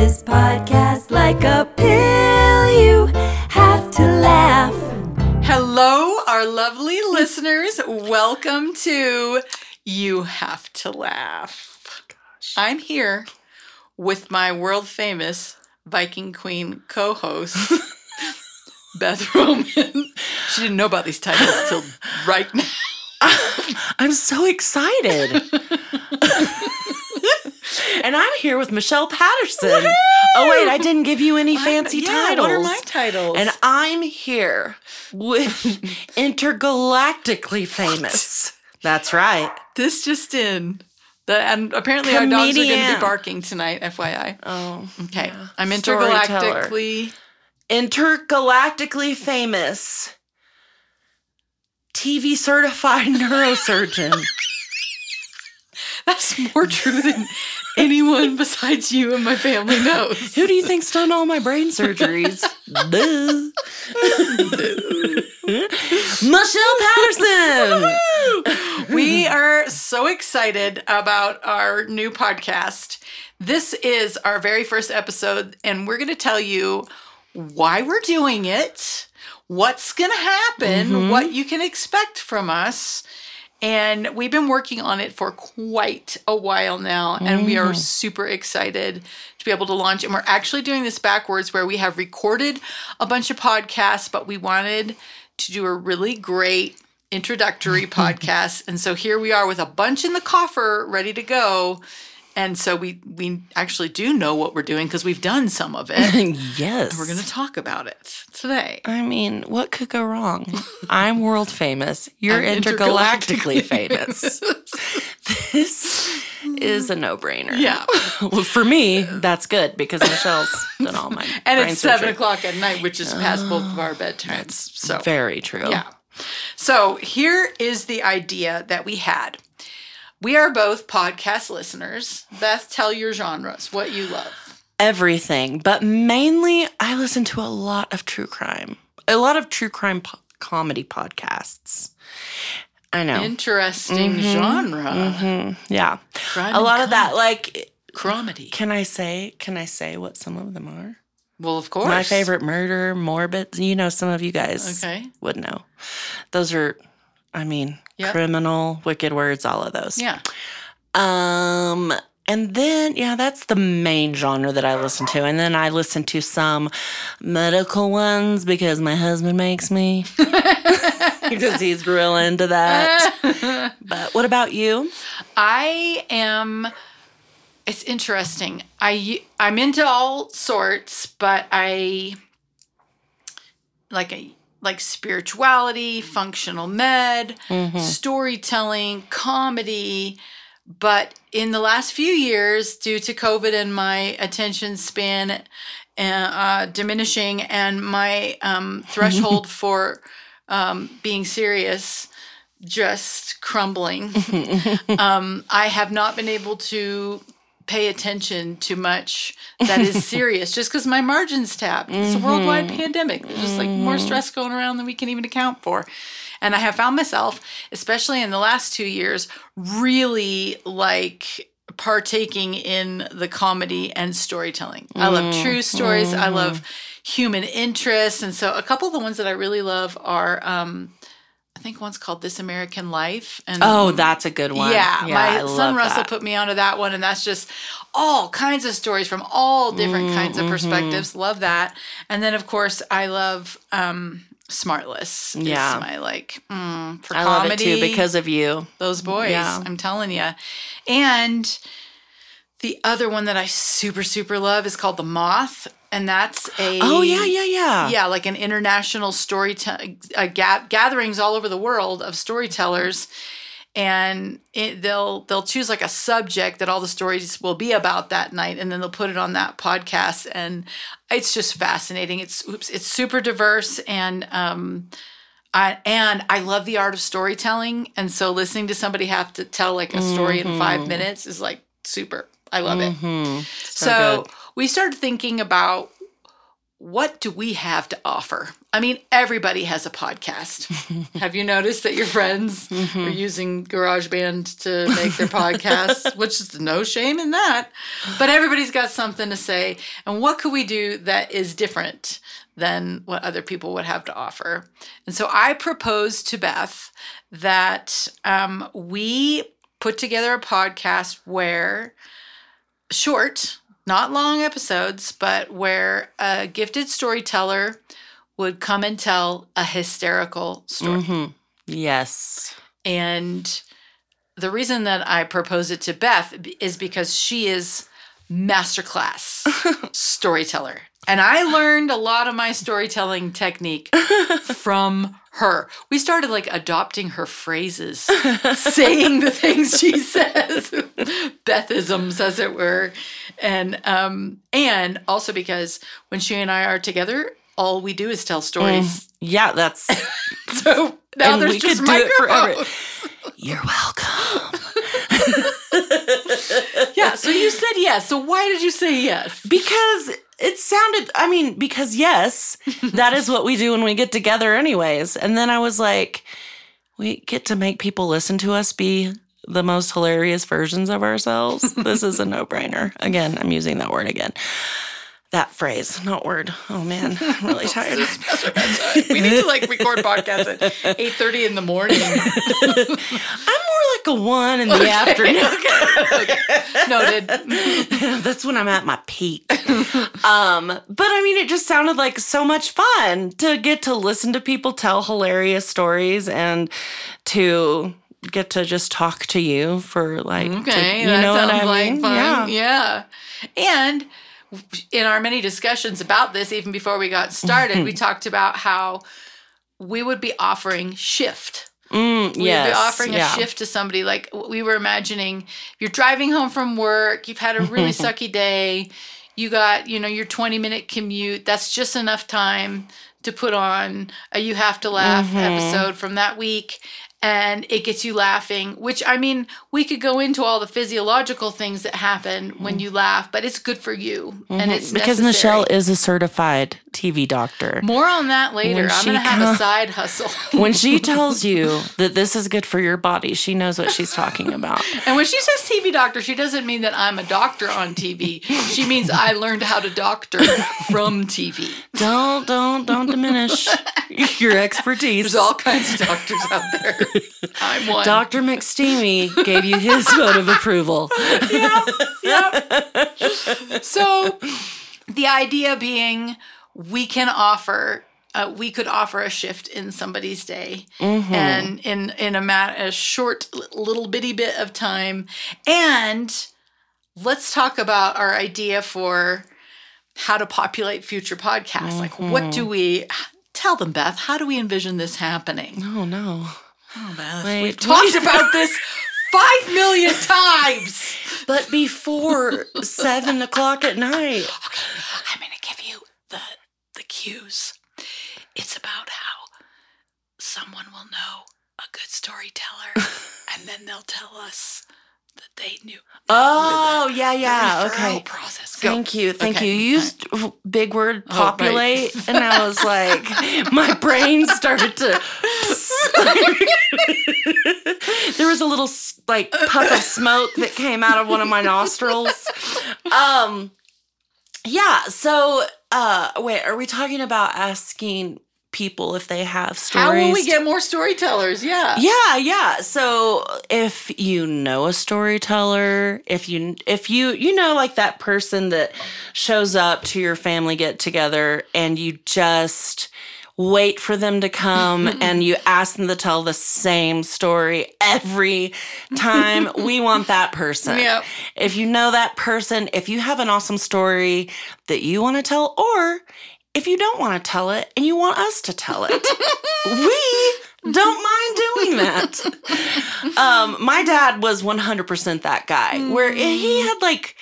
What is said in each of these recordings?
this podcast like a pill. You have to laugh. Hello, our lovely listeners. Welcome to You Have to Laugh. I'm here with my world famous Viking Queen co host, Beth Rohman. She didn't know about these titles till right now. I'm so excited. and I'm here with Michelle Patterson. Oh wait, I didn't give you any fancy yeah, titles. What are my titles? And I'm here with intergalactically famous. That's right. this just in. The, and apparently our dogs are going to be barking tonight, FYI. Oh, Okay. I'm intergalactically. intergalactically famous TV certified neurosurgeon. That's more true than anyone besides you and my family knows. Who do you think's done all my brain surgeries? Michelle Patterson. we are so excited about our new podcast. This is our very first episode, and we're going to tell you why we're doing it, what's going to happen, mm-hmm. what you can expect from us. And we've been working on it for quite a while now, and we are mm. super excited to be able to launch. And we're actually doing this backwards where we have recorded a bunch of podcasts, but we wanted to do a really great introductory podcast. And so here we are with a bunch in the coffer ready to go. And so we we actually do know what we're doing because we've done some of it. yes. we're going to talk about it today. I mean, what could go wrong? I'm world famous. You're intergalactically intergalactically famous. this is a no-brainer. Yeah. well, for me, that's good because Michelle's done all my And it's seven surgery. o'clock at night, which is past both of our bedtimes. So Very true. Yeah. So here is the idea that we had. We are both podcast listeners. Beth, tell your genres, what you love. everything, but mainly I listen to a lot of true crime, a lot of true crime po- comedy podcasts. I know. Interesting genre. Mhm. Yeah. Crime A lot of that like comedy. can I say can I say what some of them are? Well, of course. My favorite murder, morbid, you know some of you guys Okay. would know. Those are I mean, Yep. criminal, wicked words, all of those. Yeah. Um, and then yeah, that's the main genre that I listen to. And then I listen to some medical ones because my husband makes me. because he's real into that. But what about you? I am. It's interesting. I I'm into all sorts, but I like a like spirituality, functional med, storytelling, comedy. But in the last few years, due to COVID and my attention span uh, uh, diminishing and my um, threshold for um, being serious just crumbling, um, I have not been able to pay attention to much that is serious just because my margins tapped. It's a worldwide mm-hmm. pandemic. There's just like more mm-hmm. stress going around than we can even account for. And I have found myself, especially in the last two years, really like partaking in the comedy and storytelling. I love true stories. I love mm-hmm. human interest. And so a couple of the ones that I really love are um, I think one's called This American Life. And Oh, that's a good one. yeah, I my son Russell that. put me onto that one, and that's just all kinds of stories from all different kinds Mm-hmm. of perspectives. Love that, and then of course I love um, Smartless. Yeah. my like mm, for I love it comedy too because of you. those boys. Yeah. I'm telling you, and the other one that I super super love is called The Moth, and that's a Oh yeah, yeah, yeah. yeah, like an international storytelling uh, ga- gatherings all over the world of storytellers, and it, they'll they'll choose like a subject that all the stories will be about that night, and then they'll put it on that podcast, and it's just fascinating. It's oops, it's super diverse and. um I, and I love the art of storytelling, and so listening to somebody have to tell like a story in five minutes is like super. I love it. Mhm. So, good. We started thinking about what do we have to offer? I mean, everybody has a podcast. have you noticed that your friends are using GarageBand to make their podcasts, which is no shame in that. But everybody's got something to say. And what could we do that is different than what other people would have to offer? And so I proposed to Beth that um, we put together a podcast where short, not long episodes, but where a gifted storyteller would come and tell a hysterical story. hmm Yes. And the reason that I propose it to Beth is because she is masterclass storyteller. And I learned a lot of my storytelling technique from her. We started like adopting her phrases, saying the things she says, Bethisms, as it were. And um, and also because when she and I are together, all we do is tell stories. Yeah, that's So now And there's we just could do it forever. you're welcome. Yeah, so you said yes. So why did you say yes? Because it sounded, I mean, because yes, that is what we do when we get together, anyways. And then I was like, we get to make people listen to us be the most hilarious versions of ourselves. this is a no brainer. Again, I'm using that word again. That phrase, not word. Oh man, I'm really tired. we need to like record podcasts at eight thirty in the morning. I'm more like a one in the afternoon. Noted. That's when I'm at my peak. um, but I mean, it just sounded like so much fun to get to listen to people tell hilarious stories and to get to just talk to you for like, to- Okay, you that know sounds what I like mean? fun. Yeah. Yeah. And in our many discussions about this, even before we got started, we talked about how we would be offering shift. Mm, We'd be offering yeah. a shift to somebody. Like we were imagining you're driving home from work, you've had a really sucky day, you got, you know, your 20 minute commute. That's just enough time to put on a You Have to Laugh Mm-hmm. episode from that week. And it gets you laughing, which I mean, we could go into all the physiological things that happen when you laugh, but it's good for you. And it's Mm-hmm. because necessary. Michelle is a certified TV doctor. More on that later. When I'm going to have a side hustle. When she tells you that this is good for your body, she knows what she's talking about. And when she says TV doctor, she doesn't mean that I'm a doctor on TV. She means I learned how to doctor from TV. Don't, don't, don't diminish your expertise. There's all kinds of doctors out there. I'm one. Dr. McSteamy gave you his vote of approval. yeah. Yep. So the idea being we can offer uh, we could offer a shift in somebody's day. And in in a, mat- a short little bitty bit of time. And let's talk about our idea for how to populate future podcasts. Like what do we tell them beth how do we envision this happening? Oh no. oh, beth Wait, we've talked about this five million times. But before seven o'clock at night. okay I'm going to give you the cues. It's about how someone will know a good storyteller, and then they'll tell us that they knew. Oh, yeah, The yeah. referral Okay. Process. Go. Thank you. Thank Okay. you. You used big word Oh, right. populate, and I was like, my brain started to. there was a little like puff of smoke that came out of one of my nostrils. Um, yeah. So, uh, wait, are we talking about asking people if they have stories? How will we get more storytellers? Yeah. Yeah, yeah. So if you know a storyteller, if you if you you know like that person that shows up to your family get together and you just wait for them to come and you ask them to tell the same story every time, we want that person. Yep. If you know that person, if you have an awesome story that you want to tell or if you don't want to tell it and you want us to tell it, we don't mind doing that. Um, my dad was 100% that guy where he had like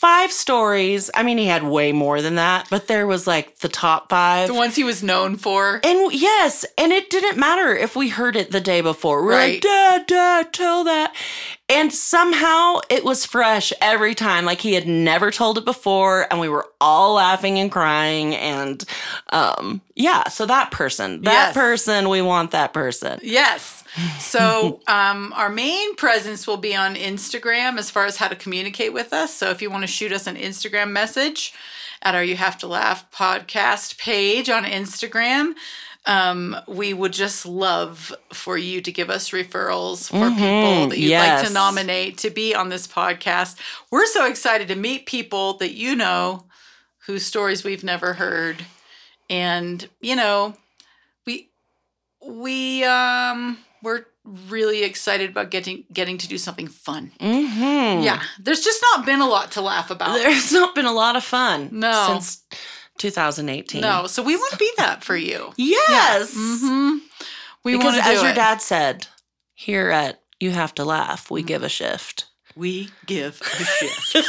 five stories. I mean, he had way more than that, but there was like the top five. The ones he was known for. And yes, and it didn't matter if we heard it the day before. We're Right. like, Dad, Dad, tell that. And somehow it was fresh every time. Like he had never told it before, and we were all laughing and crying. And um, yeah, so that person, that Yes. person, we want that person. Yes. So um, our main presence will be on Instagram as far as how to communicate with us. So if you want to shoot us an Instagram message at our You Have to Laugh podcast page on Instagram, um, we would just love for you to give us referrals for people that you'd like to nominate to be on this podcast. We're so excited to meet people that you know whose stories we've never heard. And, you know, we we um we're really excited about getting getting to do something fun. Mm-hmm. Yeah, there's just not been a lot to laugh about. There's not been a lot of fun No. since 2018. no, so we want to be that for you. Yes. hmm We because want to do as your it. dad said, here at You Have to Laugh, Mm-hmm. we give a shift. we give a shit.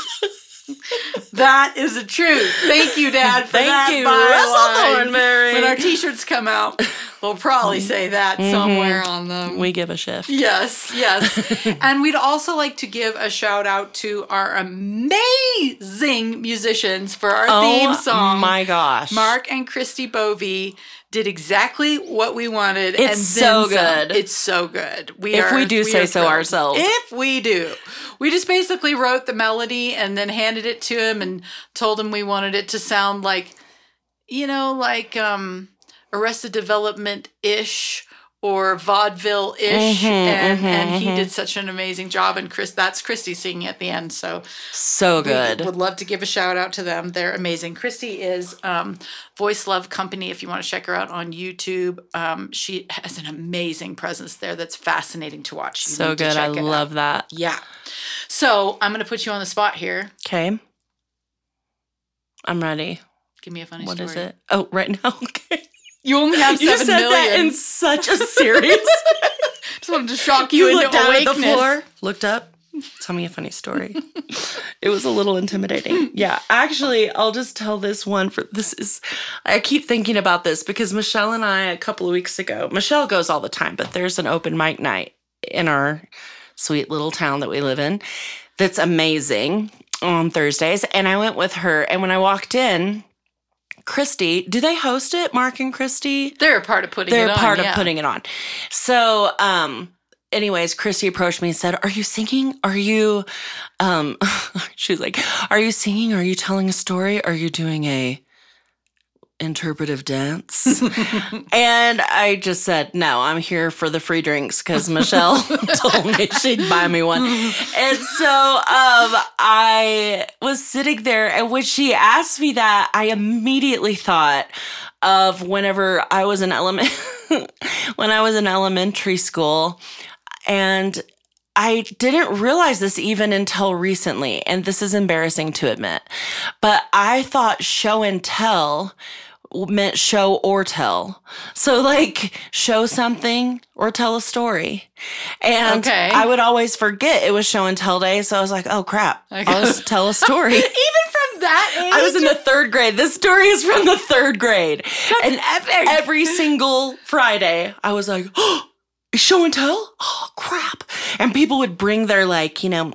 That is the truth. Thank you, Dad, for Thank that you. Russell Thornberry. When our T-shirts come out, we'll probably mm-hmm. say that mm-hmm. somewhere on them. We give a shift. Yes, yes. and we'd also like to give a shout out to our amazing musicians for our oh theme song. Oh my gosh. Mark and Christy Bovey did exactly what we wanted. It's and so then some. good. It's so good. We If are, we do say so thrilled. ourselves. If we do. We just basically wrote the melody and then handed it to him and told him we wanted it to sound like, you know, like um, Arrested Development ish or vaudeville ish. Mhm, and, mhm, and he mhm. did such an amazing job. And Chris, that's Christy singing at the end. So So good. would love to give a shout out to them. They're amazing. Christy is um, Voice Love Company. If you want to check her out on YouTube, um, she has an amazing presence there that's fascinating to watch. You So good. I it out. love that. Yeah. So I'm going to put you on the spot here. Okay. I'm ready. Give me a funny What story. is it? Oh, right now. Okay. You only have You seven said million. that in such a serious. Just wanted to shock you, you into looked down at the floor, looked up. Tell me a funny story. it was a little intimidating. Yeah, actually, I'll just tell this one for this is I keep thinking about this because Michelle and I a couple of weeks ago, Michelle goes all the time, but there's an open mic night in our sweet little town that we live in that's amazing on Thursdays. And I went with her, and when I walked in, Christy, do they host it? Mark and Christy? They're a part of putting they're it on. part yeah. of putting it on. So, um, anyways, Christy approached me and said, "Are you singing? Are you?" Um, she was like, "Are you singing? Are you telling a story? Are you doing a?" Interpretive dance. And i just said no i'm here for the free drinks because michelle told me she'd buy me one. And so um i was sitting there and when she asked me that i immediately thought of whenever i was in element when i was in elementary school and I didn't realize this even until recently, and this is embarrassing to admit, but I thought show and tell meant show or tell. So, like, show something or tell a story. And Okay. I would always forget it was show and tell day. So I was like, oh crap, Okay. I'll just tell a story. Even from that age. I was in the third grade. This story is from the third grade. and epic. every single Friday, I was like, oh, show and tell? Oh, crap. And people would bring their, like, you know,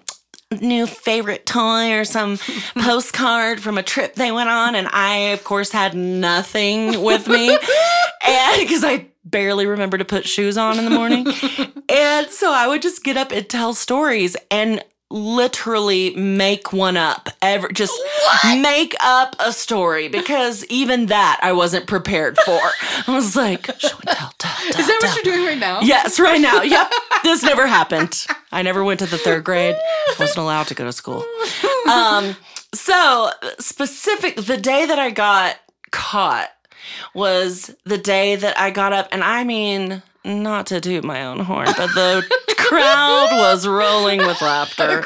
new favorite toy or some postcard from a trip they went on. And I, of course, had nothing with me. and because I barely remember to put shoes on in the morning. and so I would just get up and tell stories and literally make one up ever just make up a story because even that I wasn't prepared for. I was like, show and tell, tell, tell. Is that tell. what you're doing right now? Yes, right now. Yep. this never happened. I never went to the third grade. Wasn't allowed to go to school. Um, so specific the day that I got caught was the day that I got up and I mean not to toot my own horn, but the crowd was rolling with laughter.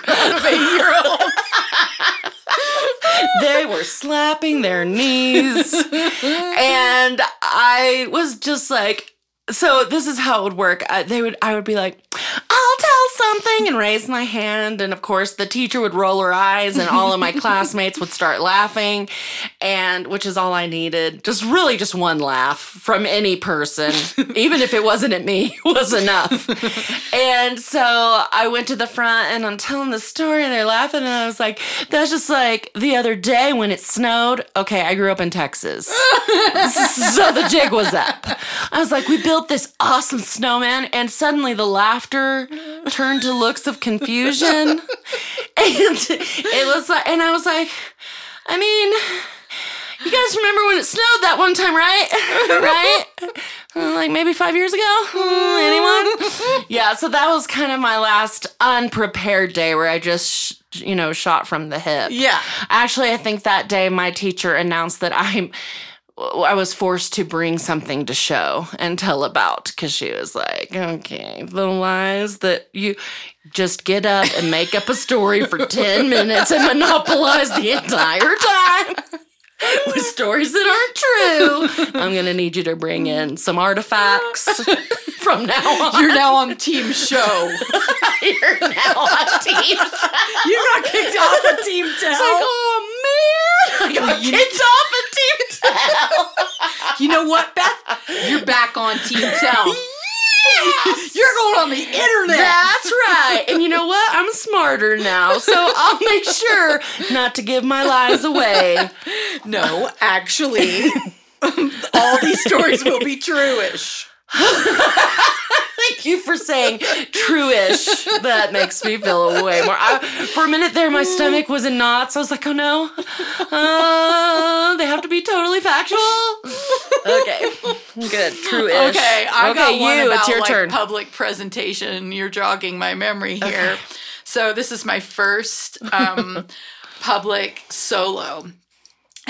They were slapping their knees. and I was just like, so this is how it would work. I, they would, I would be like, I'll tell something and raise my hand. And of course, the teacher would roll her eyes, and all of my classmates would start laughing, and which is all I needed. Just really just one laugh from any person, even if it wasn't at me, was enough. and so I went to the front and I'm telling the story, and they're laughing, and I was like, that's just like the other day when it snowed. Okay, I grew up in Texas. so the jig was up. I was like, we built this awesome snowman, and suddenly the laughter turned to looks of confusion. And it was like, and I was like, I mean, you guys remember when it snowed that one time, right? right? Like maybe five years ago? Hmm, Anyone? Yeah, so that was kind of my last unprepared day where I just, sh- you know, shot from the hip. Yeah. Actually, I think that day my teacher announced that I'm. I was forced to bring something to show and tell about because she was like, okay, the lies that you just get up and make up a story for 10 minutes and monopolize the entire time with stories that aren't true. I'm going to need you to bring in some artifacts from now on. You're now on team show. You're now on team. You got kicked off of Team Tell. It's like, oh man, I got You- kicked off a team towel. you know what, Beth? You're back on Team Tell. Yes! You're going on the internet. That's right. And you know what? I'm smarter now, so I'll make sure not to give my lies away. no, actually, all these stories will be true-ish. Thank you for saying true-ish. That makes me feel way more. I, for a minute there, my stomach was in knots. I was like, oh no, uh, they have to be totally factual. Okay, good. True-ish. Okay, I okay, got one you. about it's your like turn. public presentation. You're jogging my memory here. So this is my first um, public solo.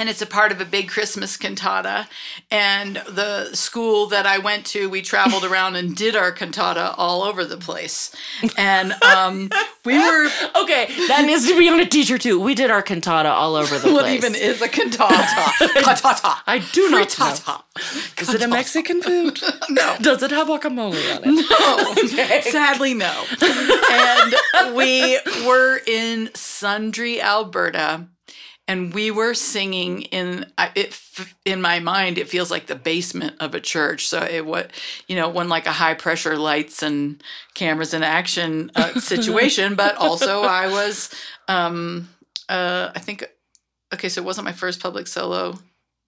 And it's a part of a big Christmas cantata. And the school that I went to, we traveled around and did our cantata all over the place. And um, we were, Okay, that needs to be on a teacher too. We did our cantata all over the what place. What even is a cantata? cantata. I do not know. Frittata. Is it a Mexican food? No. Does it have guacamole on it? No. Sadly, no. and we were in Sundre, Alberta, and we were singing in it. In my mind, it feels like the basement of a church. So it what you know, one like a high pressure lights and cameras and action uh, situation, but also I was, um, uh, I think, okay, so it wasn't my first public solo.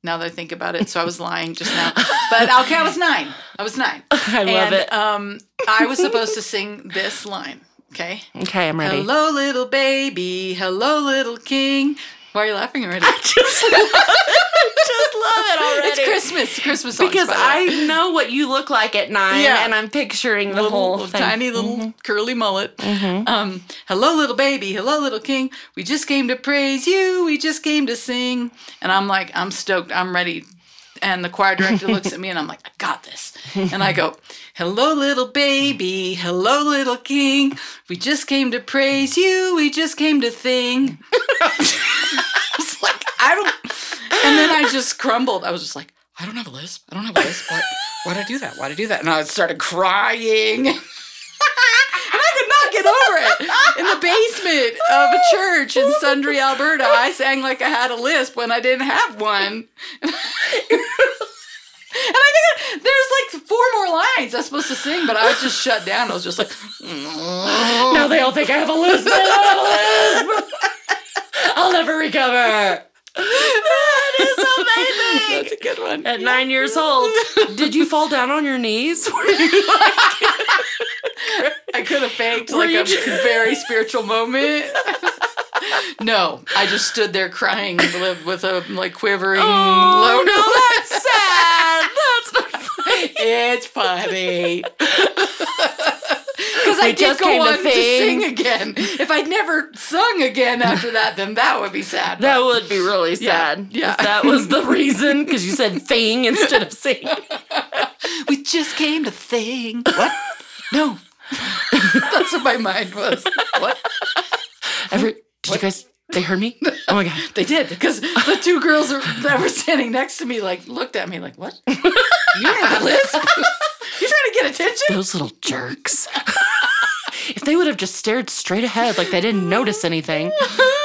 Now that I think about it, so I was lying just now. But okay, I was nine. I was nine. I love and, it. Um, I was supposed to sing this line. Okay. Okay, I'm ready. Hello, little baby. Hello, little king. Why are you laughing already? Just love it. Just love it already. it's Christmas. Christmas songs. Because by the way. I know what you look like at nine, Yeah. and I'm picturing the little, whole little thing. Mm-hmm. tiny little curly mullet. Um, hello, little baby. Hello, little king. We just came to praise you. We just came to sing. And I'm like, I'm stoked. I'm ready. And the choir director looks at me and I'm like, I got this. And I go, Hello, little baby. Hello, little king. We just came to praise you. We just came to sing. I don't. And then I just crumbled. I was just like, I don't have a lisp. I don't have a lisp. Why, why'd I do that? Why'd I do that? And I started crying. and I could not get over it. In the basement of a church in Sundre, Alberta, I sang like I had a lisp when I didn't have one. And I think there's like four more lines I was supposed to sing, but I was just shut down. I was just like, now they all think I have a lisp. I have a lisp. I'll never recover. That is amazing. that's a good one. At nine years old, did you fall down on your knees? Were you I could have faked Were like a just- very spiritual moment. no, I just stood there crying with, with a like quivering Oh low no, that's sad. That's not funny. It's funny. I did just go came to on to sing. sing again. If I'd never sung again after that, then that would be sad. That would be really sad. yeah. If that was the reason, because you said thing instead of sing. we just came to sing. What? No. That's what my mind was. What? Every, did you guys, they heard me? Oh my God. They did because the two girls that were standing next to me like looked at me like, "What? You have a lisp? you trying to get attention?" Those little jerks. If if they would have just stared straight ahead like they didn't notice anything.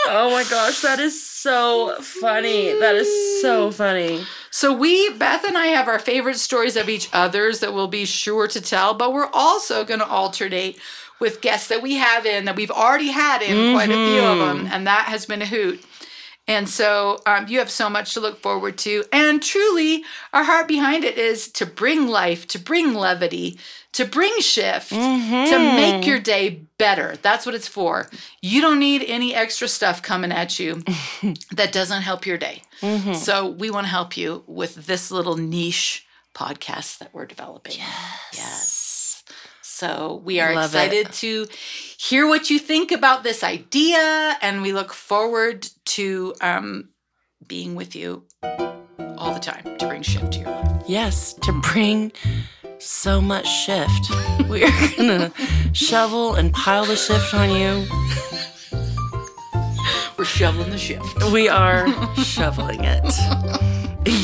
oh my gosh, that is so funny. That is so funny. So we, Beth and I, have our favorite stories of each other's that we'll be sure to tell, but we're also going to alternate with guests that we have in that we've already had in quite a few of mm-hmm. them, and that has been a hoot. And so um, you have so much to look forward to. And truly, our heart behind it is to bring life, to bring levity, to bring shift, to make your day better. That's what it's for. You don't need any extra stuff coming at you that doesn't help your day. So we want to help you with this little niche podcast that we're developing. Yes. So we are Love it. excited to hear what you think about this idea, and we look forward to um, being with you all the time to bring shift to your life. Yes, to bring so much shift. We are gonna shovel and pile the shift on you. We're shoveling the shift. We are shoveling it.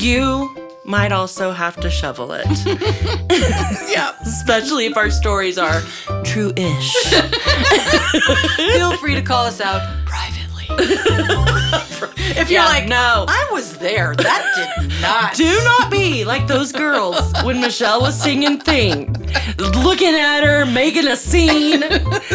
You might also have to shovel it, Yeah. especially if our stories are true-ish. Feel free to call us out privately. If yeah, you're like, no, I was there. That did not. Do not be like those girls when Michelle was singing Thing, looking at her, making a scene.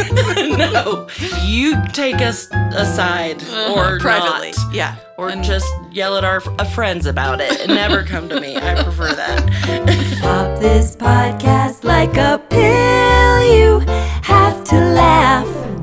no, you take us aside uh, or privately. Not. Yeah. Or and just yell at our uh, friends about it and never come to me. I prefer that. Pop this podcast like a pill. You have to laugh.